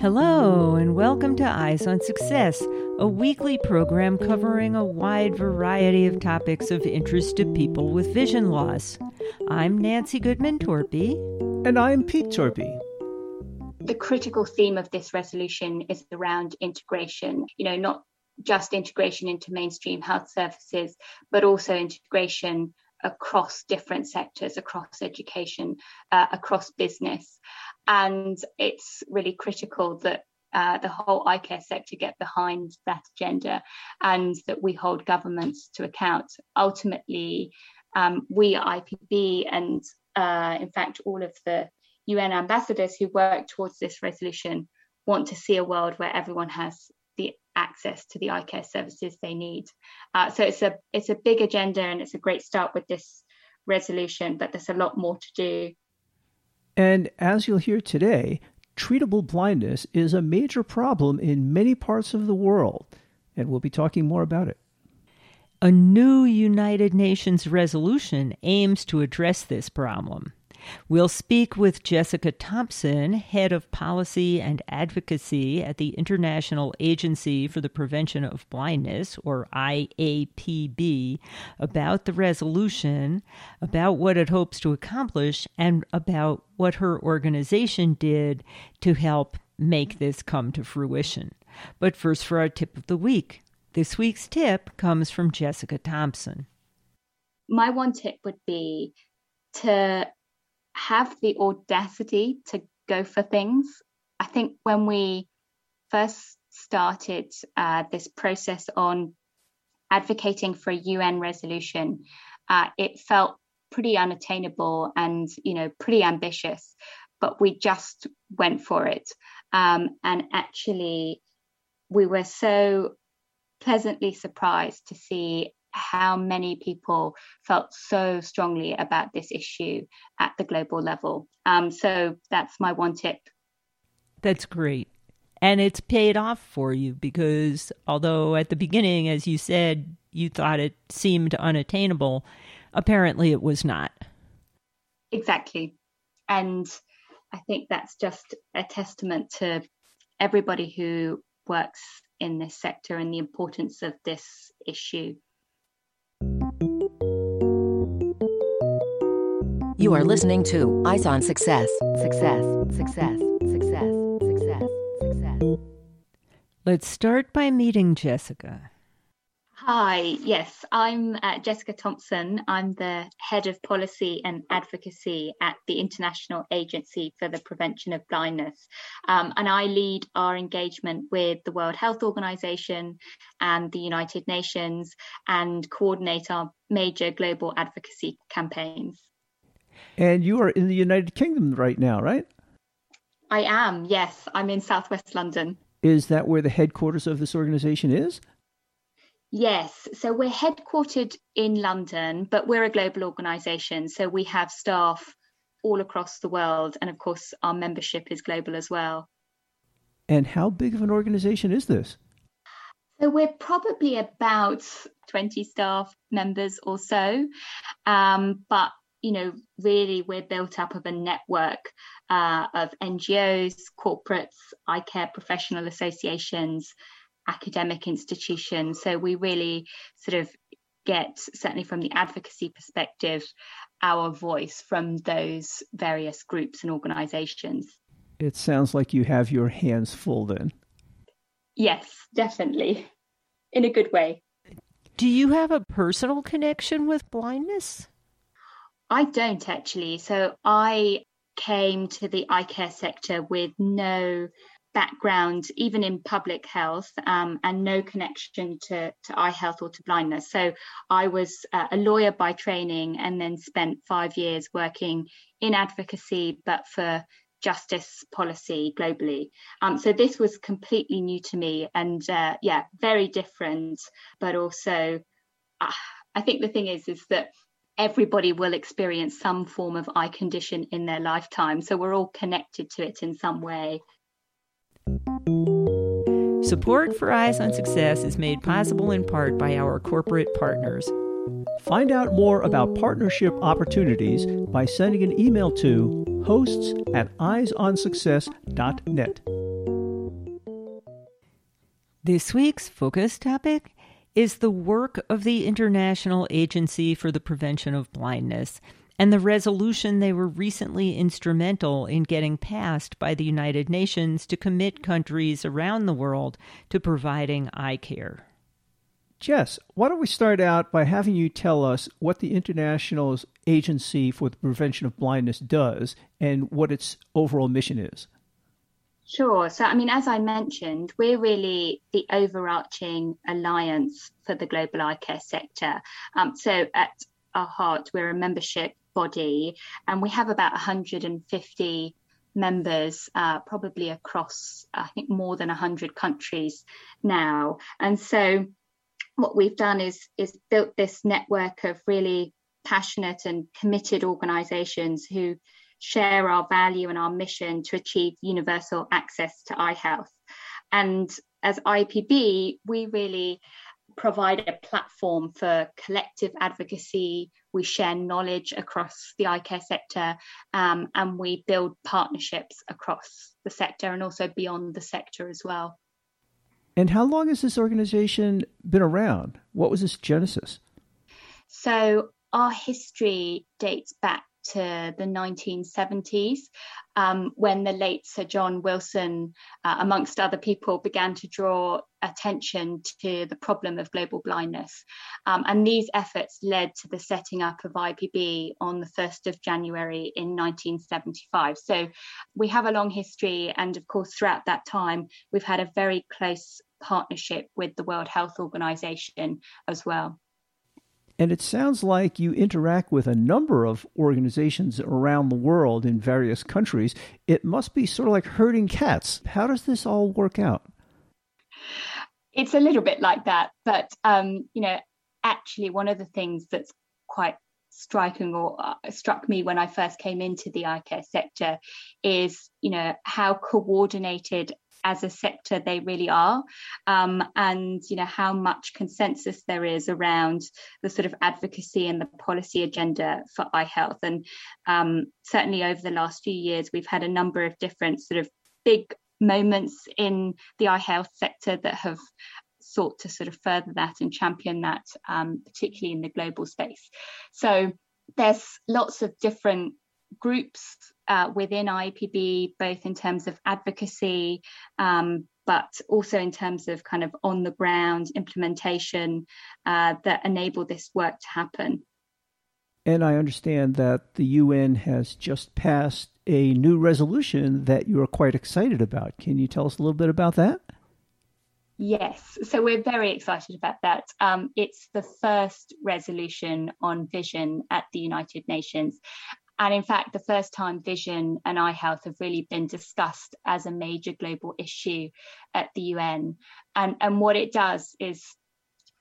Hello, and welcome to Eyes on Success, a weekly program covering a wide variety of topics of interest to people with vision loss. I'm Nancy Goodman Torpy. And I'm Pete Torpy. The critical theme of this resolution is around integration, you know, not just integration into mainstream health services, but also integration across different sectors, across education, uh, across business. And it's really critical that uh, the whole eye care sector get behind that agenda and that we hold governments to account. Ultimately, um, we IAPB and uh, in fact all of the UN ambassadors who work towards this resolution want to see a world where everyone has access to the eye care services they need. Uh, so it's a it's a big agenda and it's a great start with this resolution, but there's a lot more to do and as you'll hear today, treatable blindness is a major problem in many parts of the world, and we'll be talking more about it. A new United Nations resolution aims to address this problem. We'll speak with Jessica Thompson, head of policy and advocacy at the International Agency for the Prevention of Blindness, or IAPB, about the resolution, about what it hopes to accomplish, and about what her organization did to help make this come to fruition. But first, for our tip of the week. This week's tip comes from Jessica Thompson. My one tip would be to have the audacity to go for things. I think when we first started uh, this process on advocating for a UN resolution, uh, it felt pretty unattainable and you know pretty ambitious, but we just went for it. Um, and actually, we were so pleasantly surprised to see how many people felt so strongly about this issue at the global level. Um, so that's my one tip. That's great. And it's paid off for you because although at the beginning, as you said, you thought it seemed unattainable, apparently it was not. Exactly. And I think that's just a testament to everybody who works in this sector and the importance of this issue. You are listening to Eyes on Success. Success, success, success, success, success. Let's start by meeting Jessica. Hi, yes, I'm uh, Jessica Thompson. I'm the head of policy and advocacy at the International Agency for the Prevention of Blindness. Um, and I lead our engagement with the World Health Organization and the United Nations and coordinate our major global advocacy campaigns. And you are in the United Kingdom right now, right? I am, yes. I'm in southwest London. Is that where the headquarters of this organization is? Yes. So we're headquartered in London, but we're a global organisation. So we have staff all across the world. And of course, our membership is global as well. And how big of an organization is this? So we're probably about 20 staff members or so. Um, but you know, really we're built up of a network uh, of NGOs, corporates, eye care professional associations, academic institutions. So we really sort of get, certainly from the advocacy perspective, our voice from those various groups and organizations. It sounds like you have your hands full then. Yes, definitely. In a good way. Do you have a personal connection with blindness? I don't actually. So I came to the eye care sector with no background, even in public health, um, and no connection to, to eye health or to blindness. So I was uh, a lawyer by training and then spent five years working in advocacy, but for justice policy globally. Um, so this was completely new to me and uh, yeah, very different, but also uh, I think the thing is, is that everybody will experience some form of eye condition in their lifetime. So we're all connected to it in some way. Support for Eyes on Success is made possible in part by our corporate partners. Find out more about partnership opportunities by sending an email to hosts at eyesonsuccess.net. This week's focus topic is the work of the International Agency for the Prevention of Blindness and the resolution they were recently instrumental in getting passed by the United Nations to commit countries around the world to providing eye care. Jess, why don't we start out by having you tell us what the International Agency for the Prevention of Blindness does and what its overall mission is? Sure. So, I mean, as I mentioned, we're really the overarching alliance for the global eye care sector. Um, so, at our heart, we're a membership body, and we have about 150 members, uh, probably across, I think, more than 100 countries now. And so, what we've done is is built this network of really passionate and committed organizations who share our value and our mission to achieve universal access to eye health. And as IAPB, we really provide a platform for collective advocacy. We share knowledge across the eye care sector um, and we build partnerships across the sector and also beyond the sector as well. And how long has this organization been around? What was its genesis? So, our history dates back to the 1970s um, when the late Sir John Wilson, uh, amongst other people, began to draw attention to the problem of global blindness. Um, and these efforts led to the setting up of IAPB on the 1st of January in 1975. So we have a long history, and of course, throughout that time, we've had a very close partnership with the World Health Organization as well. And it sounds like you interact with a number of organizations around the world in various countries. It must be sort of like herding cats. How does this all work out? It's a little bit like that. But, um, you know, actually, one of the things that's quite striking or uh, struck me when I first came into the eye care sector is, you know, how coordinated as a sector they really are um, and you know how much consensus there is around the sort of advocacy and the policy agenda for eye health and um, certainly over the last few years we've had a number of different sort of big moments in the eye health sector that have sought to sort of further that and champion that um, particularly in the global space. So there's lots of different groups uh, within IAPB, both in terms of advocacy, um, but also in terms of kind of on the ground implementation uh, that enable this work to happen. And I understand that the UN has just passed a new resolution that you are quite excited about. Can you tell us a little bit about that? Yes, so we're very excited about that. Um, it's the first resolution on vision at the United Nations, and in fact, the first time vision and eye health have really been discussed as a major global issue at the UN. And, and what it does is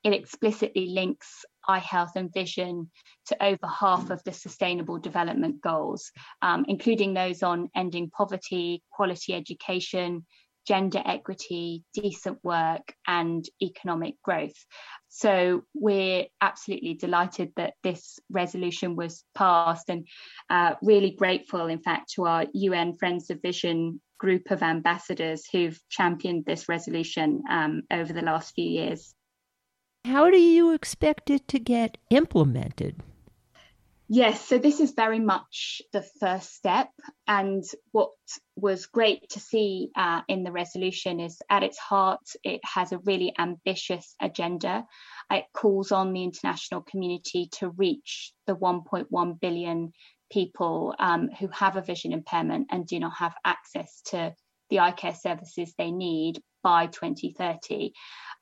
it explicitly links eye health and vision to over half of the sustainable development goals, um, including those on ending poverty, quality education, gender equity, decent work, and economic growth. So we're absolutely delighted that this resolution was passed and uh, really grateful, in fact, to our UN Friends of Vision group of ambassadors who've championed this resolution um, over the last few years. How do you expect it to get implemented? Yes, so this is very much the first step. And what was great to see uh, in the resolution is at its heart, it has a really ambitious agenda. It calls on the international community to reach the 1.1 billion people um, who have a vision impairment and do not have access to the eye care services they need by 2030.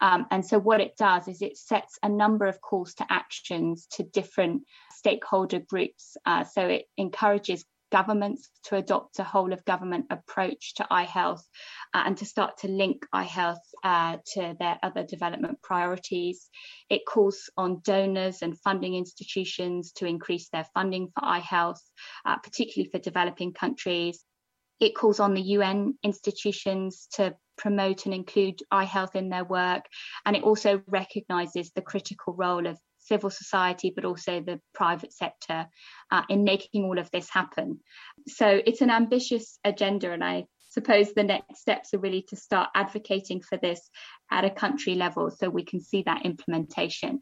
Um, and so, what it does is it sets a number of calls to actions to different stakeholder groups. Uh, so, it encourages governments to adopt a whole of government approach to eye health uh, and to start to link eye health uh, to their other development priorities. It calls on donors and funding institutions to increase their funding for eye health, uh, particularly for developing countries. It calls on the UN institutions to promote and include eye health in their work. And it also recognises the critical role of civil society, but also the private sector uh, in making all of this happen. So it's an ambitious agenda, and I suppose the next steps are really to start advocating for this at a country level so we can see that implementation.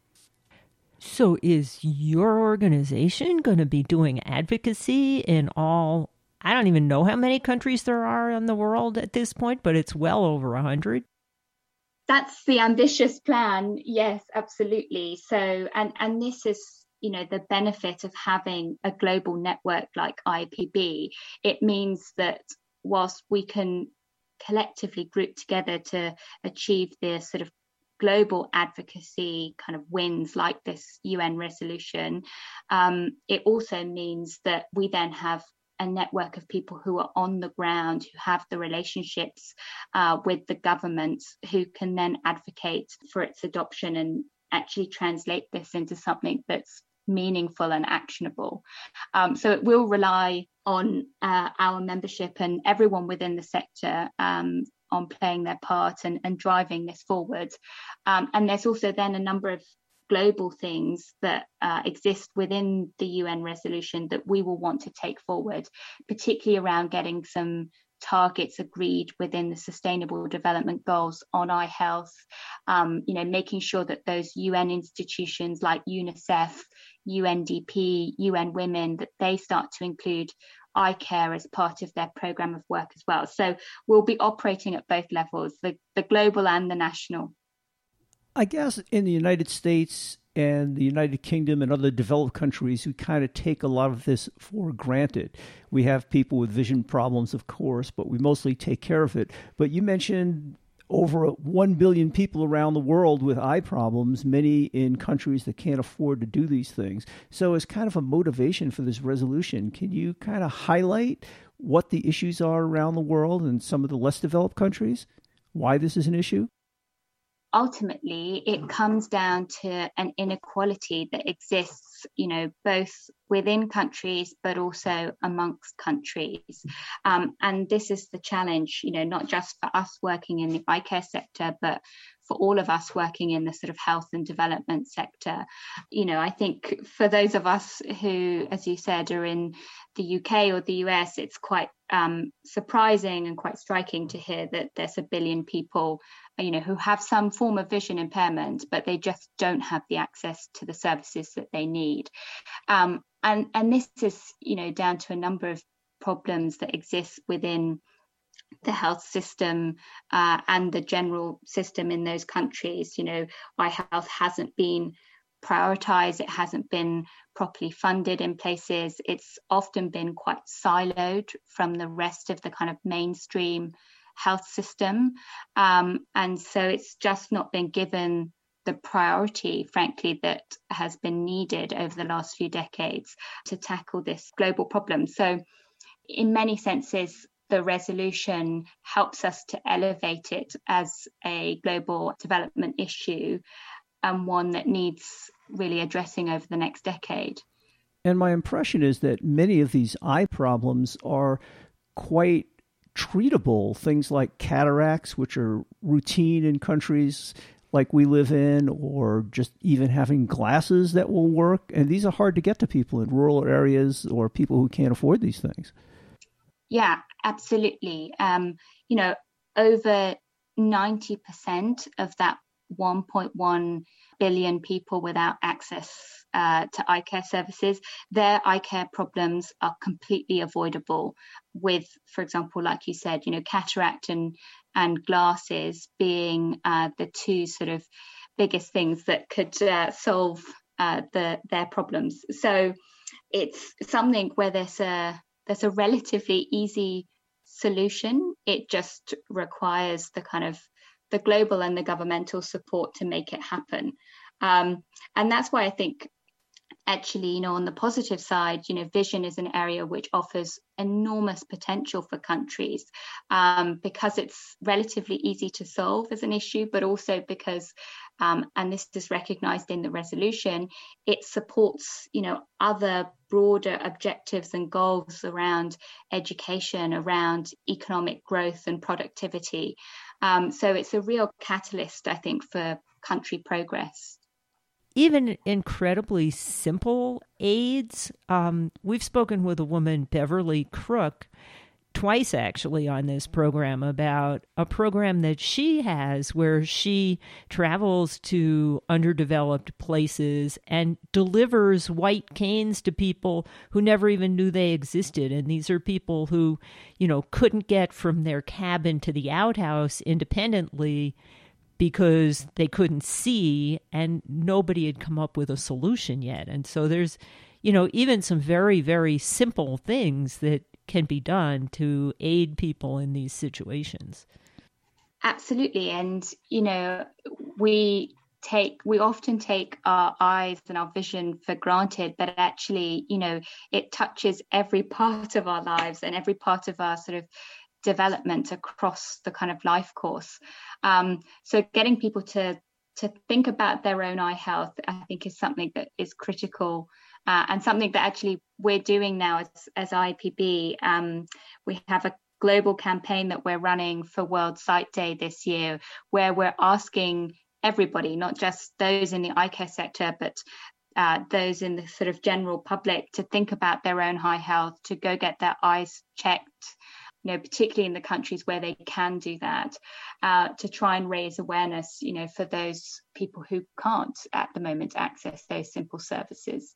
So, is your organization going to be doing advocacy in all? I don't even know how many countries there are in the world at this point, but it's well over a hundred. That's the ambitious plan. Yes, absolutely. So, and and this is you know the benefit of having a global network like IAPB. It means that whilst we can collectively group together to achieve the sort of global advocacy kind of wins like this UN resolution, um, it also means that we then have a network of people who are on the ground, who have the relationships uh, with the governments, who can then advocate for its adoption and actually translate this into something that's meaningful and actionable. Um, so it will rely on uh, our membership and everyone within the sector um, on playing their part and, and driving this forward. Um, and there's also then a number of global things that uh, exist within the UN resolution that we will want to take forward, particularly around getting some targets agreed within the sustainable development goals on eye health um, you know making sure that those un institutions like unicef undp un women that they start to include eye care as part of their program of work as well. So we'll be operating at both levels the, the global and the national i guess in the united states and the United Kingdom and other developed countries we kind of take a lot of this for granted. We have people with vision problems, of course, but we mostly take care of it. But you mentioned over 1 billion people around the world with eye problems, many in countries that can't afford to do these things. So, as kind of a motivation for this resolution, can you kind of highlight what the issues are around the world and some of the less developed countries? Why this is an issue? Ultimately it mm. comes down to an inequality that exists you know both within countries but also amongst countries um, and this is the challenge you know not just for us working in the eye care sector but for all of us working in the sort of health and development sector you know i think for those of us who as you said are in the uk or the us it's quite um, surprising and quite striking to hear that there's a billion people you know who have some form of vision impairment but they just don't have the access to the services that they need. Um, and and this is you know down to a number of problems that exist within the health system uh, and the general system in those countries. You know eye health hasn't been prioritized it hasn't been properly funded in places it's often been quite siloed from the rest of the kind of mainstream health system. Um, and so it's just not been given the priority, frankly, that has been needed over the last few decades to tackle this global problem. So, in many senses, the resolution helps us to elevate it as a global development issue and one that needs really addressing over the next decade. And my impression is that many of these eye problems are quite treatable things like cataracts, which are routine in countries like we live in, or just even having glasses that will work. And these are hard to get to people in rural areas or people who can't afford these things. Yeah, absolutely. Um, you know, over 90% of that 1.1 billion people without access uh, to eye care services, their eye care problems are completely avoidable. With, for example, like you said, you know, cataract and and glasses being uh, the two sort of biggest things that could uh, solve uh, the their problems. So it's something where there's a there's a relatively easy solution. It just requires the kind of the global and the governmental support to make it happen. Um, and that's why I think actually, you know, on the positive side, you know, vision is an area which offers enormous potential for countries um, because it's relatively easy to solve as an issue, but also because, um, and this is recognized in the resolution, it supports, you know, other broader objectives and goals around education, around economic growth and productivity. Um, so it's a real catalyst, I think, for country progress. Even incredibly simple aids. Um, we've spoken with a woman, Beverly Crook, twice actually on this program about a program that she has where she travels to underdeveloped places and delivers white canes to people who never even knew they existed and these are people who you know couldn't get from their cabin to the outhouse independently because they couldn't see and nobody had come up with a solution yet and so there's you know even some very very simple things that can be done to aid people in these situations. Absolutely. And, you know, we take we often take our eyes and our vision for granted but actually you know it touches every part of our lives and every part of our sort of development across the kind of life course um, so getting people to to think about their own eye health i think is something that is critical uh, and something that actually we're doing now as, as IAPB. Um, we have a global campaign that we're running for World Sight Day this year, where we're asking everybody, not just those in the eye care sector, but uh, those in the sort of general public to think about their own eye health, to go get their eyes checked, you know, particularly in the countries where they can do that, uh, to try and raise awareness, you know, for those people who can't at the moment access those simple services.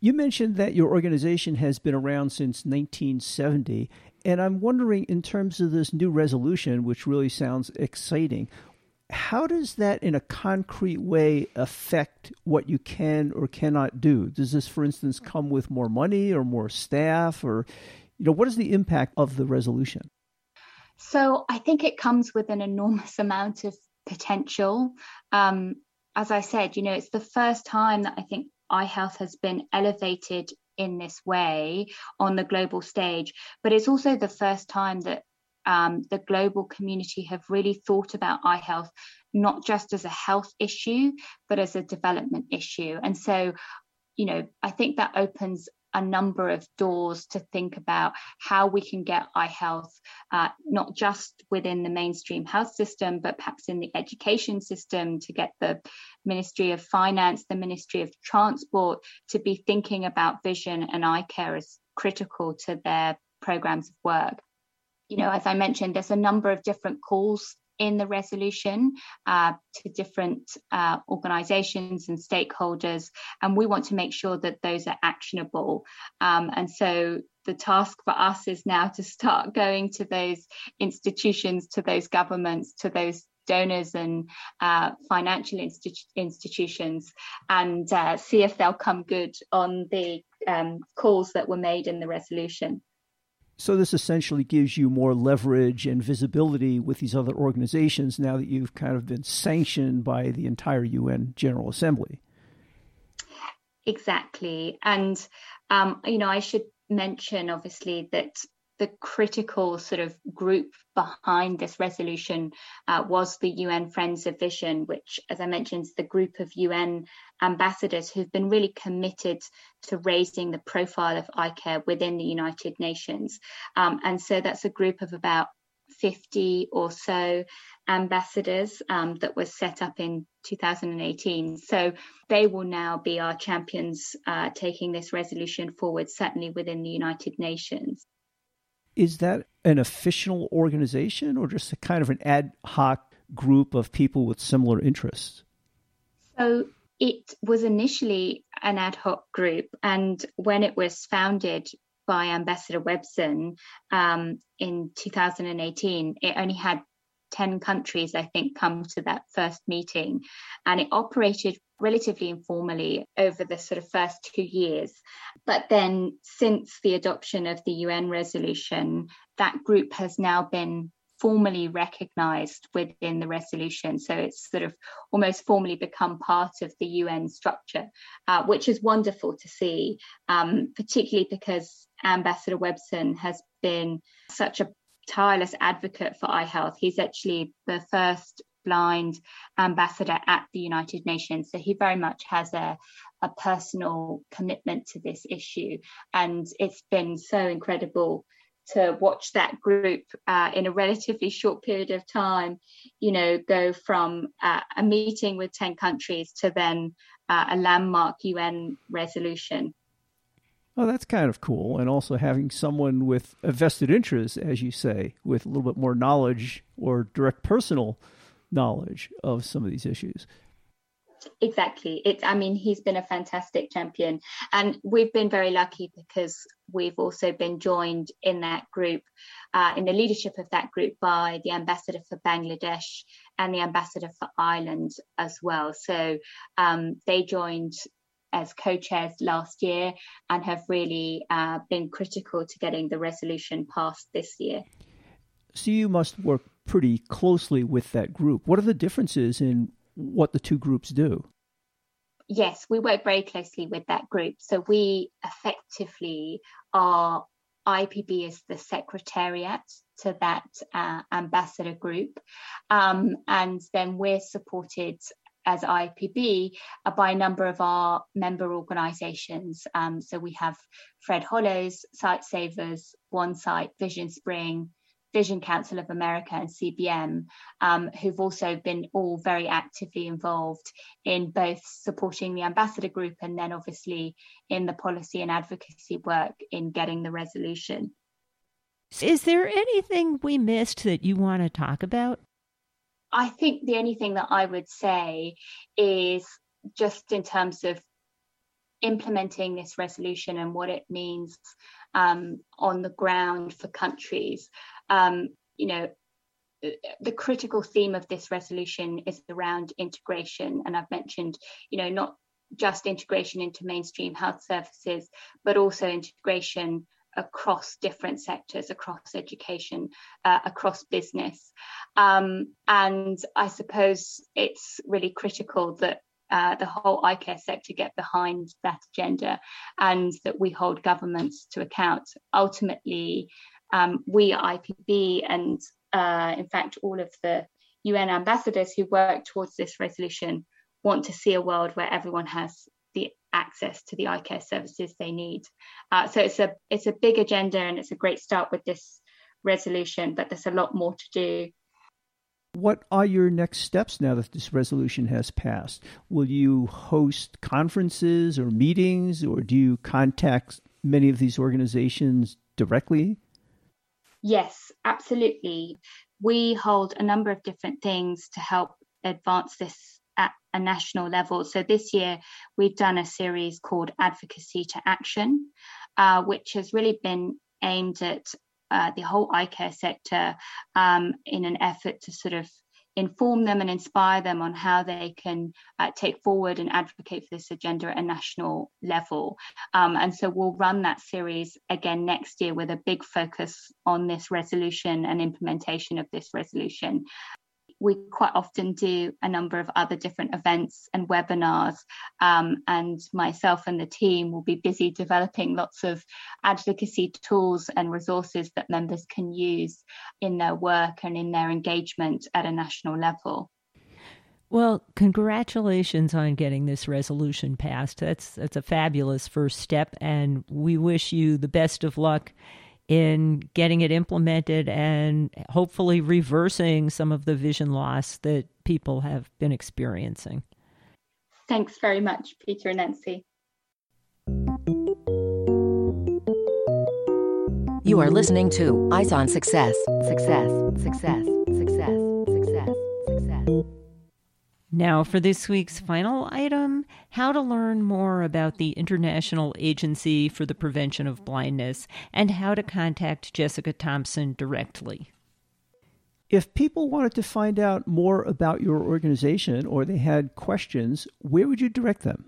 You mentioned that your organization has been around since 1970, and I'm wondering, in terms of this new resolution, which really sounds exciting, how does that in a concrete way affect what you can or cannot do? Does this, for instance, come with more money or more staff, or you know, what is the impact of the resolution? So I think it comes with an enormous amount of potential. Um, as I said, you know, it's the first time that I think eye health has been elevated in this way on the global stage. But it's also the first time that um, the global community have really thought about eye health not just as a health issue, but as a development issue. And so, you know, I think that opens a number of doors to think about how we can get eye health, uh, not just within the mainstream health system, but perhaps in the education system to get the Ministry of Finance, the Ministry of Transport to be thinking about vision and eye care as critical to their programs of work. You know, as I mentioned, there's a number of different calls in the resolution uh, to different uh, organizations and stakeholders. And we want to make sure that those are actionable. Um, and so the task for us is now to start going to those institutions, to those governments, to those donors and uh, financial institu- institutions and uh, see if they'll come good on the um, calls that were made in the resolution. So this essentially gives you more leverage and visibility with these other organizations now that you've kind of been sanctioned by the entire UN General Assembly. Exactly. And, um, you know, I should mention obviously that the critical sort of group behind this resolution uh, was the UN Friends of Vision, which, as I mentioned, is the group of UN ambassadors who've been really committed to raising the profile of eye care within the United Nations. Um, and so that's a group of about 50 or so ambassadors um, that was set up in 2018. So they will now be our champions uh, taking this resolution forward, certainly within the United Nations is that an official organization or just a kind of an ad hoc group of people with similar interests? So it was initially an ad hoc group, and when it was founded by Ambassador Webson um, in 2018, it only had 10 countries, I think, come to that first meeting. And it operated relatively informally over the sort of first two years. But then, since the adoption of the UN resolution, that group has now been formally recognized within the resolution. So it's sort of almost formally become part of the UN structure, uh, which is wonderful to see, um, particularly because Ambassador Webson has been such a tireless advocate for eye health. He's actually the first blind ambassador at the United Nations. So he very much has a, a personal commitment to this issue. And it's been so incredible to watch that group uh, in a relatively short period of time, you know, go from uh, a meeting with 10 countries to then uh, a landmark UN resolution. Oh, that's kind of cool. And also having someone with a vested interest, as you say, with a little bit more knowledge or direct personal knowledge of some of these issues. Exactly. It's, I mean, he's been a fantastic champion. And we've been very lucky because we've also been joined in that group, uh, in the leadership of that group by the ambassador for Bangladesh and the ambassador for Ireland as well. So um, they joined as co-chairs last year and have really uh, been critical to getting the resolution passed this year. So you must work pretty closely with that group. What are the differences in what the two groups do? Yes, we work very closely with that group. So we effectively are IAPB is the secretariat to that uh, ambassador group. Um, and then we're supported as IAPB uh, by a number of our member organisations. Um, so we have Fred Hollows, Sightsavers, One Sight, Vision Spring, Vision Council of America, and CBM, um, who've also been all very actively involved in both supporting the ambassador group and then obviously in the policy and advocacy work in getting the resolution. Is there anything we missed that you want to talk about? I think the only thing that I would say is just in terms of implementing this resolution and what it means um, on the ground for countries. Um, you know, the critical theme of this resolution is around integration, and I've mentioned, you know, not just integration into mainstream health services, but also integration across different sectors, across education, uh, across business. Um, and I suppose it's really critical that uh, the whole eye care sector get behind that agenda and that we hold governments to account. Ultimately, um, we at IAPB and uh, in fact all of the UN ambassadors who work towards this resolution want to see a world where everyone has the access to the eye care services they need. Uh, so it's a it's a big agenda and it's a great start with this resolution, but there's a lot more to do. What are your next steps now that this resolution has passed? Will you host conferences or meetings, or do you contact many of these organizations directly? Yes, absolutely. We hold a number of different things to help advance this at a national level. So this year we've done a series called Advocacy to Action, uh, which has really been aimed at uh, the whole eye care sector um, in an effort to sort of inform them and inspire them on how they can uh, take forward and advocate for this agenda at a national level. Um, and so we'll run that series again next year with a big focus on this resolution and implementation of this resolution we quite often do a number of other different events and webinars. Um, and myself and the team will be busy developing lots of advocacy tools and resources that members can use in their work and in their engagement at a national level. Well, congratulations on getting this resolution passed. That's that's a fabulous first step and we wish you the best of luck in getting it implemented and hopefully reversing some of the vision loss that people have been experiencing. Thanks very much, Peter and Nancy. You are listening to Eyes on Success. Success, success, success, success, success. Now, for this week's final item how to learn more about the International Agency for the Prevention of Blindness and how to contact Jessica Thompson directly. If people wanted to find out more about your organization or they had questions, where would you direct them?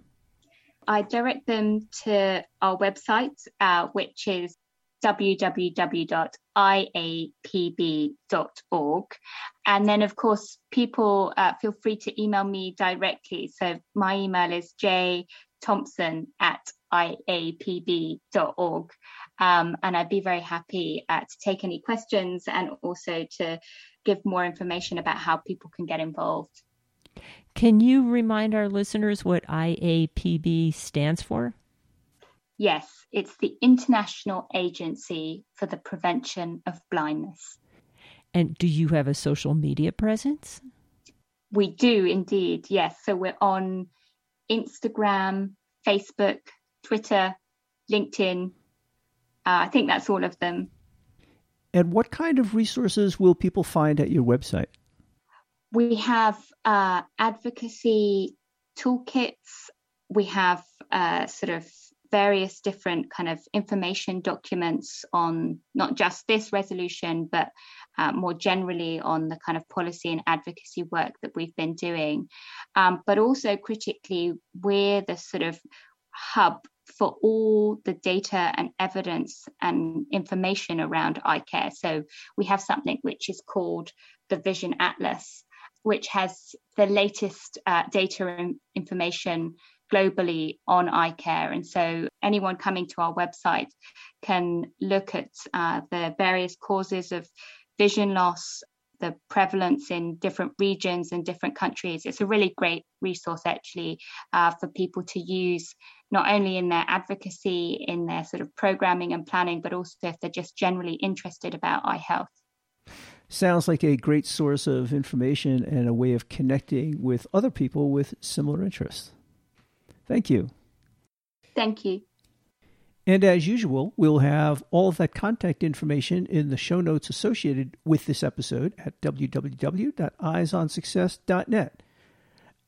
I direct them to our website, uh, which is www.iapb.org. And then, of course, people uh, feel free to email me directly. So my email is jthompson at iapb.org. Um, and I'd be very happy uh, to take any questions and also to give more information about how people can get involved. Can you remind our listeners what IAPB stands for? Yes, it's the International Agency for the Prevention of Blindness. And do you have a social media presence? We do indeed, yes. So we're on Instagram, Facebook, Twitter, LinkedIn. Uh, I think that's all of them. And what kind of resources will people find at your website? We have uh, advocacy toolkits. We have uh, sort of various different kind of information documents on not just this resolution, but uh, more generally on the kind of policy and advocacy work that we've been doing. Um, but also critically, we're the sort of hub for all the data and evidence and information around eye care. So we have something which is called the Vision Atlas, which has the latest uh, data and information globally on eye care. And so anyone coming to our website can look at uh, the various causes of vision loss, the prevalence in different regions and different countries. It's a really great resource, actually, uh, for people to use not only in their advocacy, in their sort of programming and planning, but also if they're just generally interested about eye health. Sounds like a great source of information and a way of connecting with other people with similar interests. Thank you. Thank you. And as usual, we'll have all of that contact information in the show notes associated with this episode at www.eyesonsuccess.net.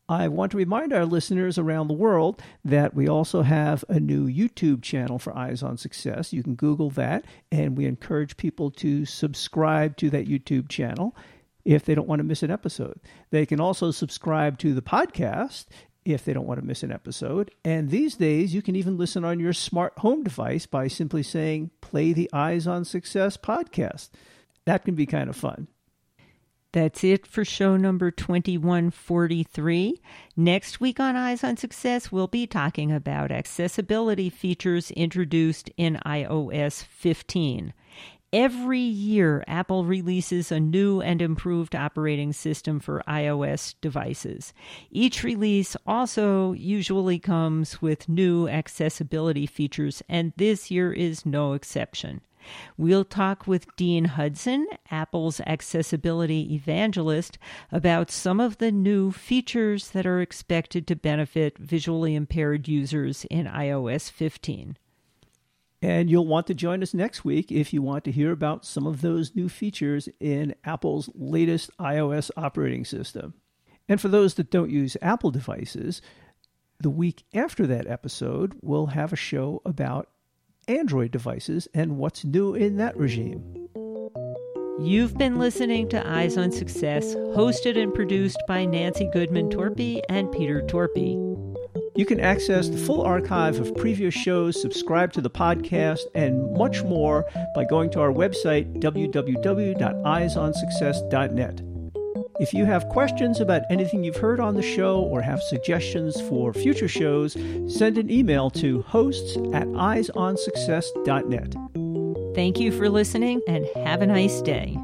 I want to remind our listeners around the world that we also have a new YouTube channel for Eyes on Success. You can Google that, and we encourage people to subscribe to that YouTube channel if they don't want to miss an episode. They can also subscribe to the podcast if they don't want to miss an episode. And these days, you can even listen on your smart home device by simply saying, Play the Eyes on Success podcast. That can be kind of fun. That's it for show number 2143. Next week on Eyes on Success, we'll be talking about accessibility features introduced in iOS 15. Every year, Apple releases a new and improved operating system for iOS devices. Each release also usually comes with new accessibility features, and this year is no exception. We'll talk with Dean Hudson, Apple's accessibility evangelist, about some of the new features that are expected to benefit visually impaired users in iOS 15. And you'll want to join us next week if you want to hear about some of those new features in Apple's latest iOS operating system. And for those that don't use Apple devices, the week after that episode, we'll have a show about Android devices and what's new in that regime. You've been listening to Eyes on Success, hosted and produced by Nancy Goodman Torpy and Peter Torpy. You can access the full archive of previous shows, subscribe to the podcast, and much more by going to our website, www.eyesonsuccess.net. If you have questions about anything you've heard on the show or have suggestions for future shows, send an email to hosts at eyesonsuccess.net. Thank you for listening and have a nice day.